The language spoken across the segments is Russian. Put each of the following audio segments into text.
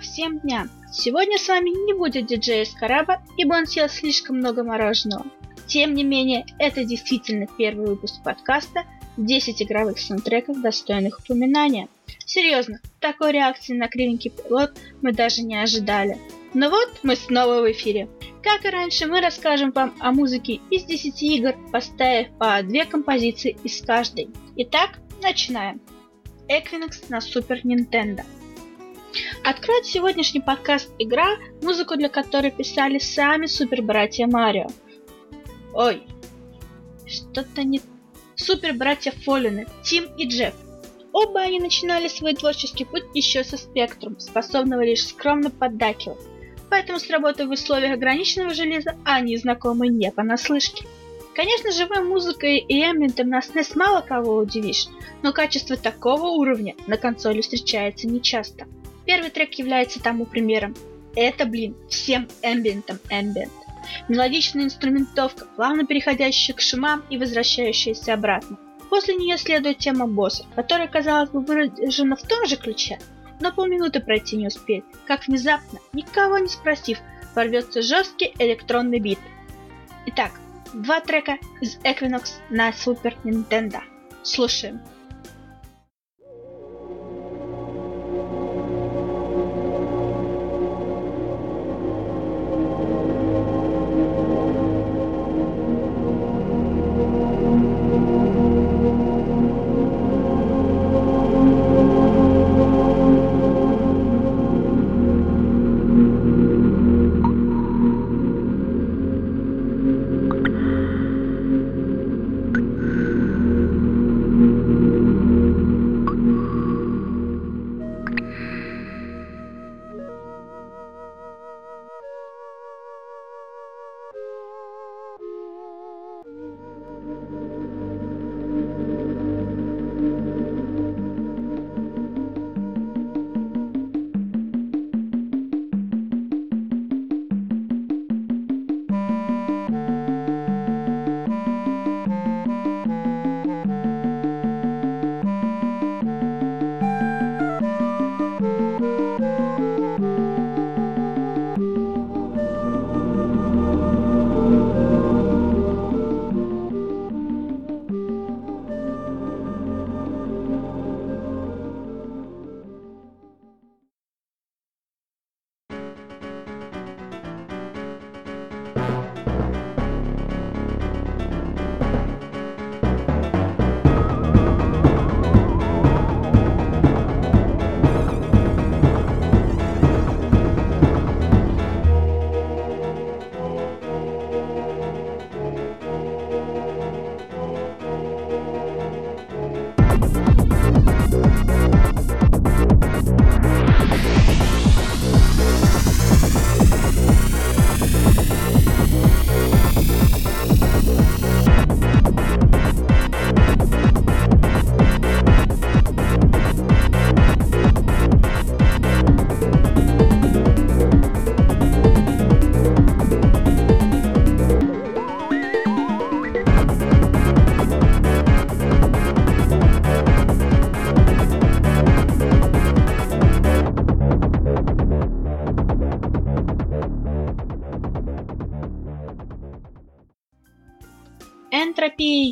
Всем дня! Сегодня с вами не будет диджея Скараба, ибо он съел слишком много мороженого. Тем не менее, это действительно первый выпуск подкаста 10 игровых саундтреков, достойных упоминания. Серьезно, такой реакции на кривенький пилот мы даже не ожидали. Но вот мы снова в эфире. Как и раньше, мы расскажем вам о музыке из 10 игр, поставив по две композиции из каждой. Итак, начинаем. Equinox на Super Nintendo. Откроет сегодняшний подкаст игра, музыку для которой писали сами супер братья Марио. Ой, что-то не... Супер братья Фоллины, Тим и Джефф. Оба они начинали свой творческий путь еще со спектром, способного лишь скромно поддакивать. Поэтому сработав в условиях ограниченного железа, они знакомы не понаслышке. Конечно, живой музыкой и эмбиентом на SNES мало кого удивишь, но качество такого уровня на консоли встречается нечасто. Первый трек является тому примером. Это, блин, всем эмбиентом эмбиент. Мелодичная инструментовка, плавно переходящая к шумам и возвращающаяся обратно. После нее следует тема босса, которая, казалось бы, выражена в том же ключе, но полминуты пройти не успеет, как внезапно, никого не спросив, ворвется жесткий электронный бит. Итак, два трека из Equinox на Super Nintendo. Слушаем.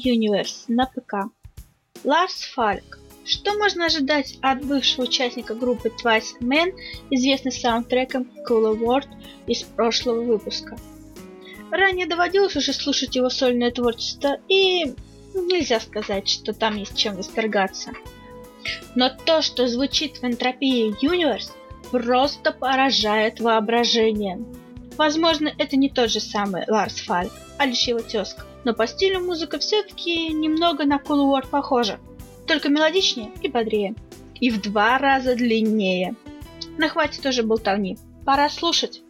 Universe на ПК. Ларс Фальк. Что можно ожидать от бывшего участника группы Twice Man, известный саундтреком Cool World из прошлого выпуска? Ранее доводилось уже слушать его сольное творчество, и нельзя сказать, что там есть чем восторгаться. Но то, что звучит в Entropy Universe, просто поражает воображение. Возможно, это не тот же самый Ларс Фальк, а лишь его тезка но по стилю музыка все-таки немного на Cool World похожа, только мелодичнее и бодрее, и в два раза длиннее. На хватит тоже болтовни, пора слушать.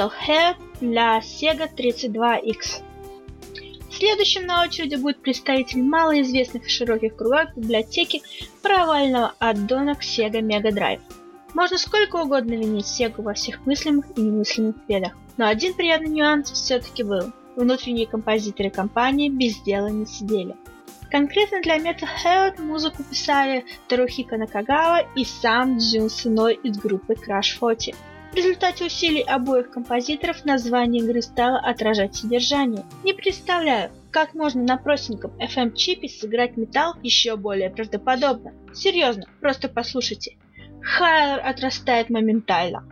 Metal Head для Sega 32X. Следующим на очереди будет представитель малоизвестных в широких кругах библиотеки провального аддона к Sega Mega Drive. Можно сколько угодно винить Sega во всех мыслимых и немыслимых бедах, но один приятный нюанс все-таки был. Внутренние композиторы компании без дела не сидели. Конкретно для Metal Head музыку писали Тарухика Накагава и сам Дзюн Сыной из группы Crash 40. В результате усилий обоих композиторов название игры стало отражать содержание. Не представляю, как можно на простеньком FM-чипе сыграть металл еще более правдоподобно. Серьезно, просто послушайте. Хайлер отрастает моментально.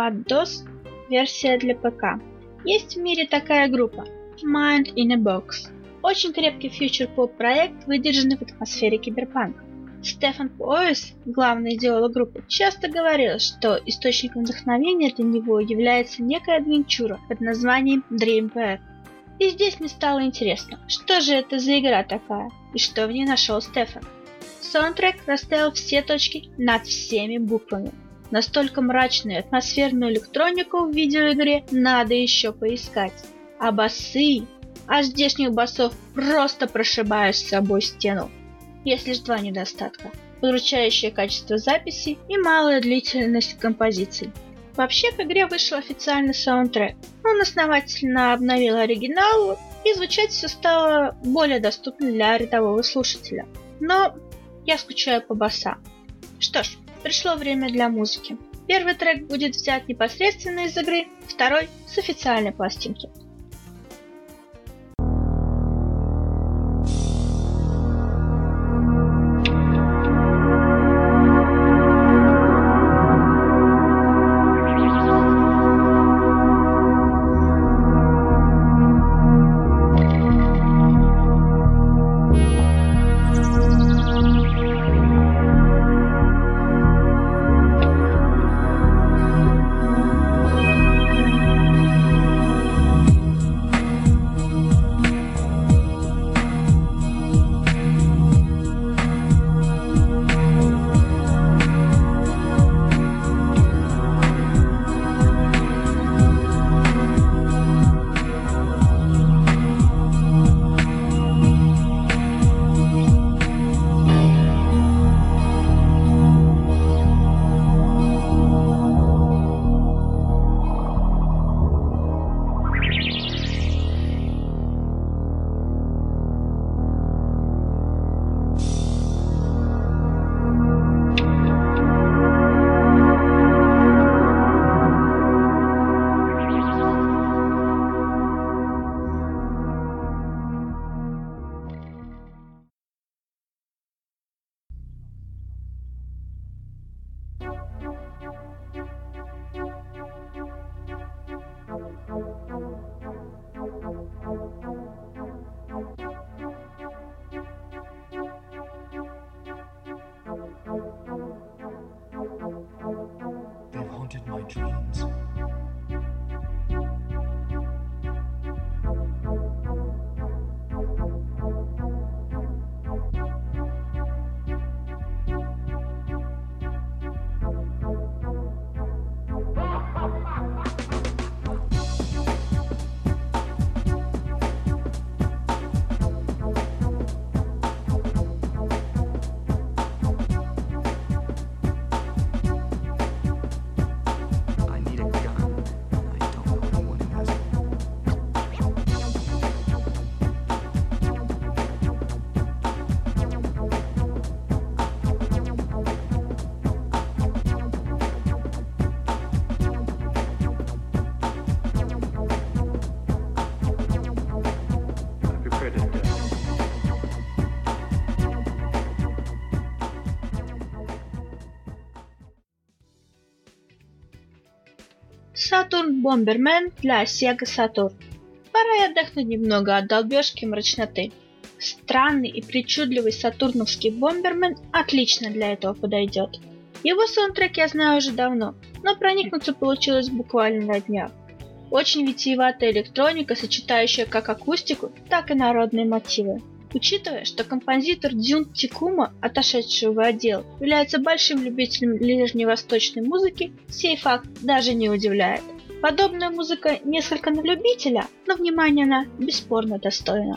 Под DOS версия для ПК. Есть в мире такая группа Mind in a Box. Очень крепкий фьючер-поп проект, выдержанный в атмосфере киберпанка. Стефан Поэс, главный идеолог группы, часто говорил, что источником вдохновения для него является некая адвенчура под названием Dream И здесь мне стало интересно, что же это за игра такая, и что в ней нашел Стефан. Саундтрек расставил все точки над всеми буквами. Настолько мрачную атмосферную электронику в видеоигре надо еще поискать. А басы... А здешних басов просто прошибаешь с собой стену. Есть лишь два недостатка. Удручающее качество записи и малая длительность композиций. Вообще к игре вышел официальный саундтрек. Он основательно обновил оригинал, и звучать все стало более доступно для рядового слушателя. Но я скучаю по басам. Что ж, пришло время для музыки. Первый трек будет взят непосредственно из игры, второй с официальной пластинки. Bomberman для Sega Saturn. Пора и отдохнуть немного от долбежки мрачноты. Странный и причудливый сатурновский Бомбермен отлично для этого подойдет. Его саундтрек я знаю уже давно, но проникнуться получилось буквально на днях. Очень витиеватая электроника, сочетающая как акустику, так и народные мотивы. Учитывая, что композитор Дзюн Тикума, отошедший в отдел, является большим любителем ближневосточной музыки, сей факт даже не удивляет. Подобная музыка несколько на любителя, но внимания она бесспорно достойна.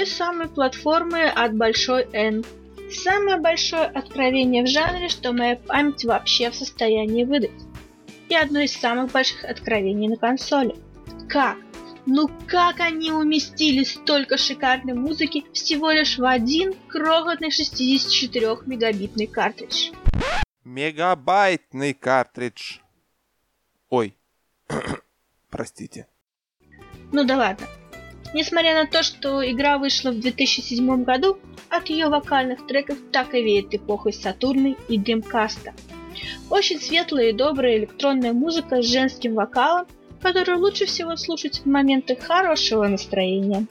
Той самой платформы от Большой N. Самое большое откровение в жанре, что моя память вообще в состоянии выдать. И одно из самых больших откровений на консоли. Как? Ну как они уместили столько шикарной музыки всего лишь в один крохотный 64 мегабитный картридж? Мегабайтный картридж. Ой, простите. Ну да ладно. Несмотря на то, что игра вышла в 2007 году, от ее вокальных треков так и веет эпохой Сатурны и Дримкаста. Очень светлая и добрая электронная музыка с женским вокалом, которую лучше всего слушать в моменты хорошего настроения.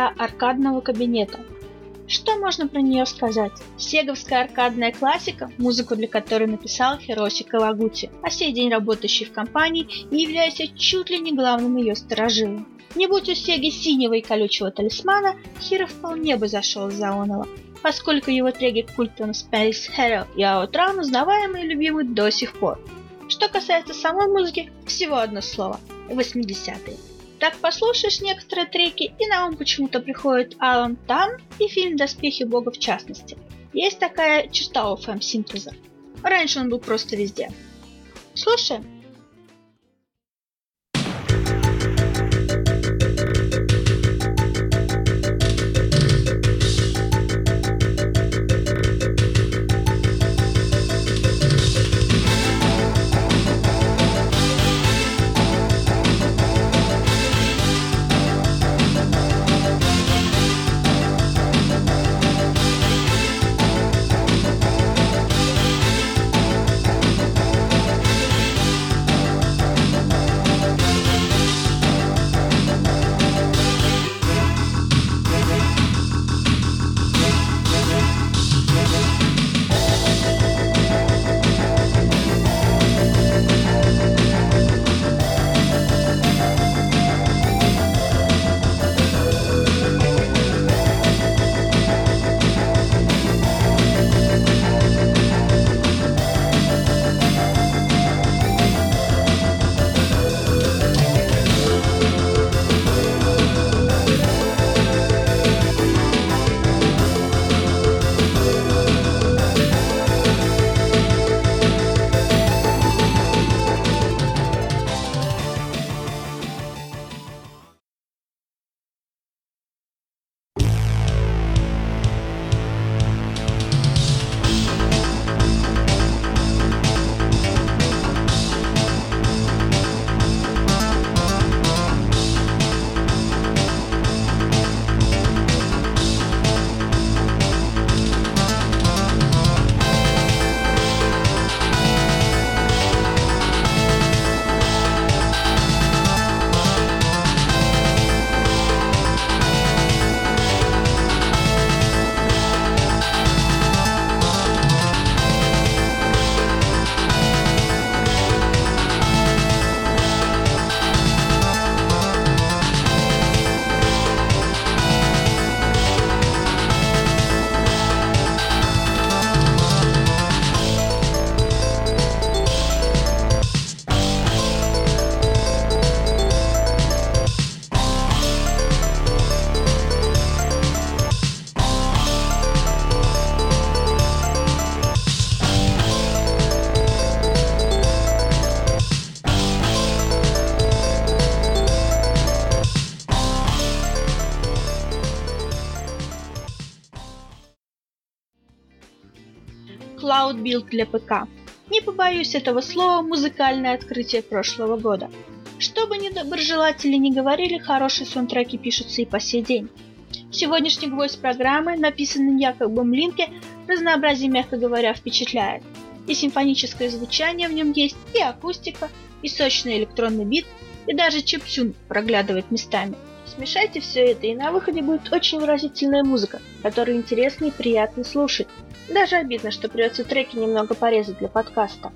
Для аркадного кабинета. Что можно про нее сказать? Сеговская аркадная классика, музыку для которой написал Хироси Кавагути, а сей день работающий в компании и являясь чуть ли не главным ее сторожилом. Не будь у Сеги синего и колючего талисмана, Хиро вполне бы зашел за Онова, поскольку его треки культом Space Hero и Outrun узнаваемы и любимы до сих пор. Что касается самой музыки, всего одно слово – 80-е. Так послушаешь некоторые треки, и на ум почему-то приходит Алан Там и фильм «Доспехи Бога» в частности. Есть такая черта у фэм-синтеза. Раньше он был просто везде. Слушаем. Для ПК. Не побоюсь этого слова, музыкальное открытие прошлого года. Что бы ни доброжелатели не говорили, хорошие саундтреки пишутся и по сей день. Сегодняшний гвоздь программы, написанный Якобом Линке, разнообразие, мягко говоря, впечатляет. И симфоническое звучание в нем есть, и акустика, и сочный электронный бит, и даже чипсюн проглядывает местами. Смешайте все это, и на выходе будет очень выразительная музыка, которую интересно и приятно слушать. Даже обидно, что придется треки немного порезать для подкаста.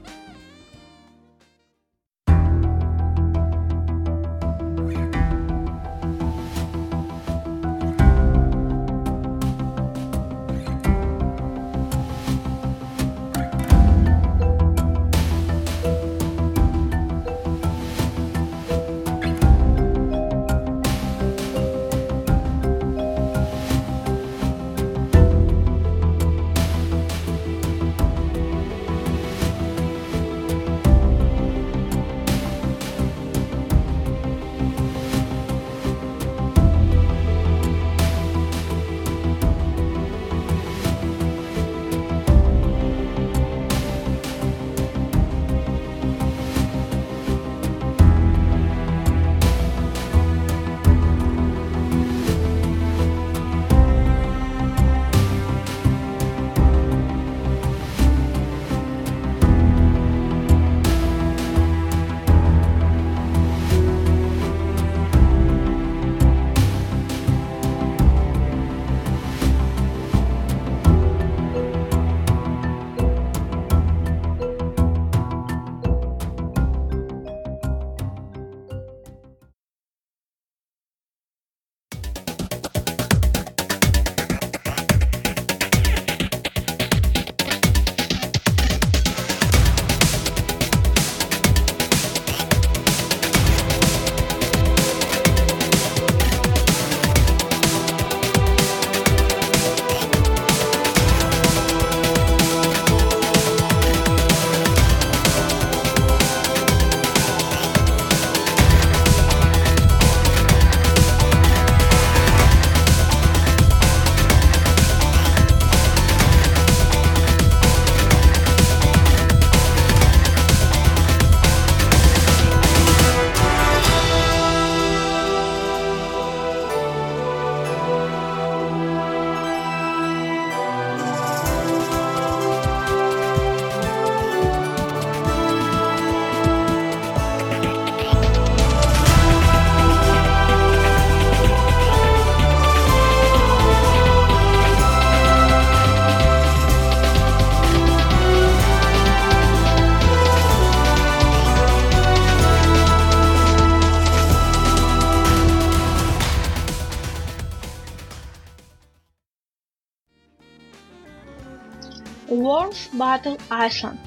Battle Iceland,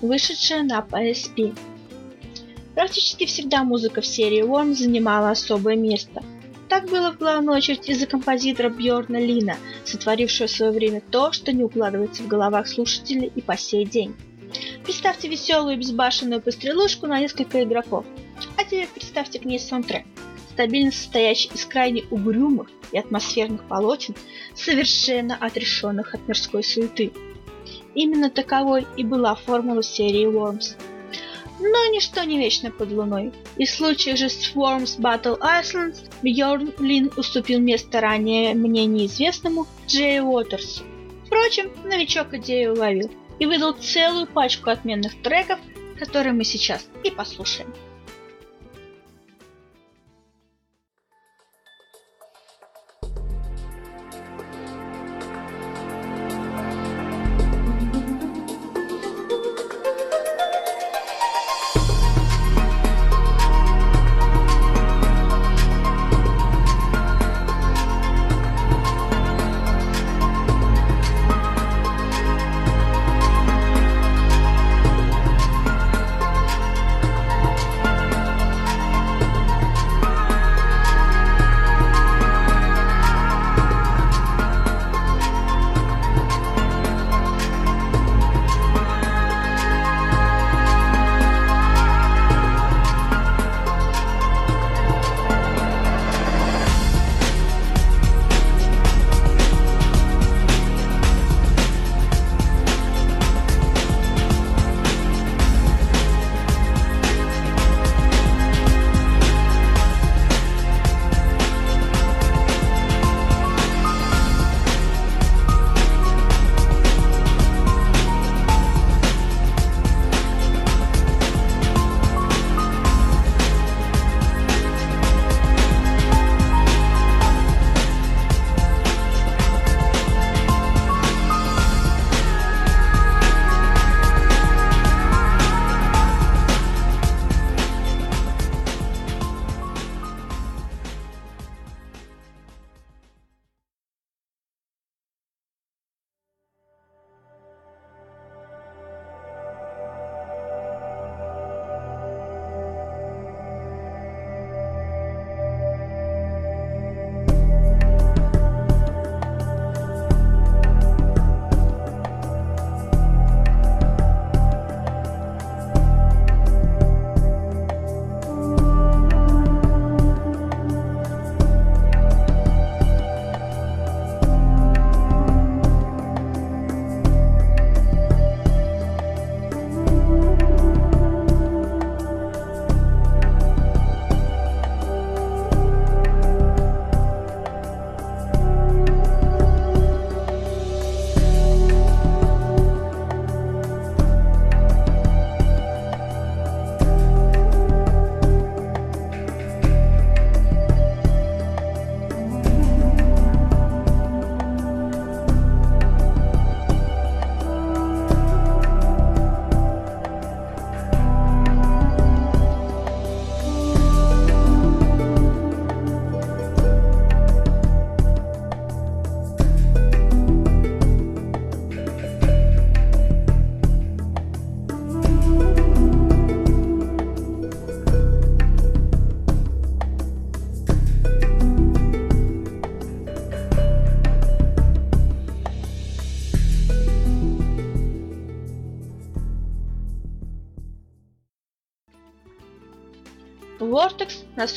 вышедшая на PSP. Практически всегда музыка в серии Worms занимала особое место. Так было в главную очередь из-за композитора Бьорна Лина, сотворившего в свое время то, что не укладывается в головах слушателей и по сей день. Представьте веселую и безбашенную пострелушку на несколько игроков. А теперь представьте к ней саундтрек, стабильно состоящий из крайне угрюмых и атмосферных полотен, совершенно отрешенных от мирской суеты. Именно таковой и была формула серии Worms – но ничто не вечно под луной. И в случае же с Worms Battle Islands Бьорн Лин уступил место ранее мне неизвестному Джей Уотерсу. Впрочем, новичок идею уловил и выдал целую пачку отменных треков, которые мы сейчас и послушаем.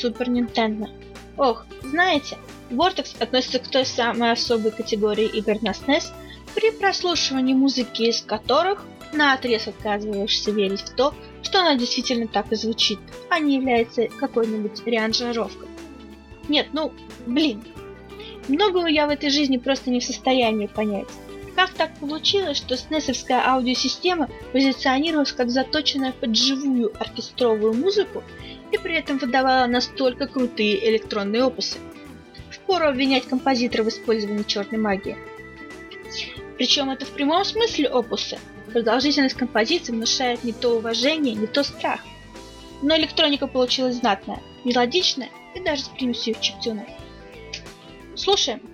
Супер Nintendo. Ох, знаете, Vortex относится к той самой особой категории игр на SNES, при прослушивании музыки из которых на отрез отказываешься верить в то, что она действительно так и звучит, а не является какой-нибудь реанжировкой. Нет, ну, блин. Многого я в этой жизни просто не в состоянии понять. Как так получилось, что снесовская аудиосистема позиционировалась как заточенная под живую оркестровую музыку и при этом выдавала настолько крутые электронные опусы. Впору обвинять композитора в использовании черной магии. Причем это в прямом смысле опусы. Продолжительность композиции внушает не то уважение, не то страх. Но электроника получилась знатная, мелодичная и даже с примесью чиптюна. Слушаем.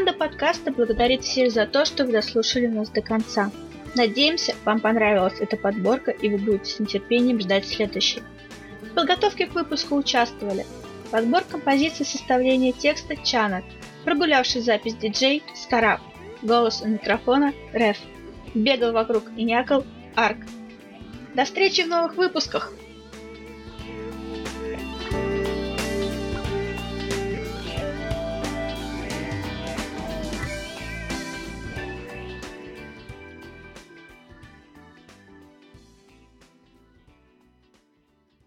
Команда подкаста благодарит всех за то, что вы дослушали нас до конца. Надеемся, вам понравилась эта подборка и вы будете с нетерпением ждать следующей. В подготовке к выпуску участвовали подбор композиции составления текста Чанат, прогулявший запись диджей Скараб, голос у микрофона Реф, бегал вокруг и някал Арк. До встречи в новых выпусках!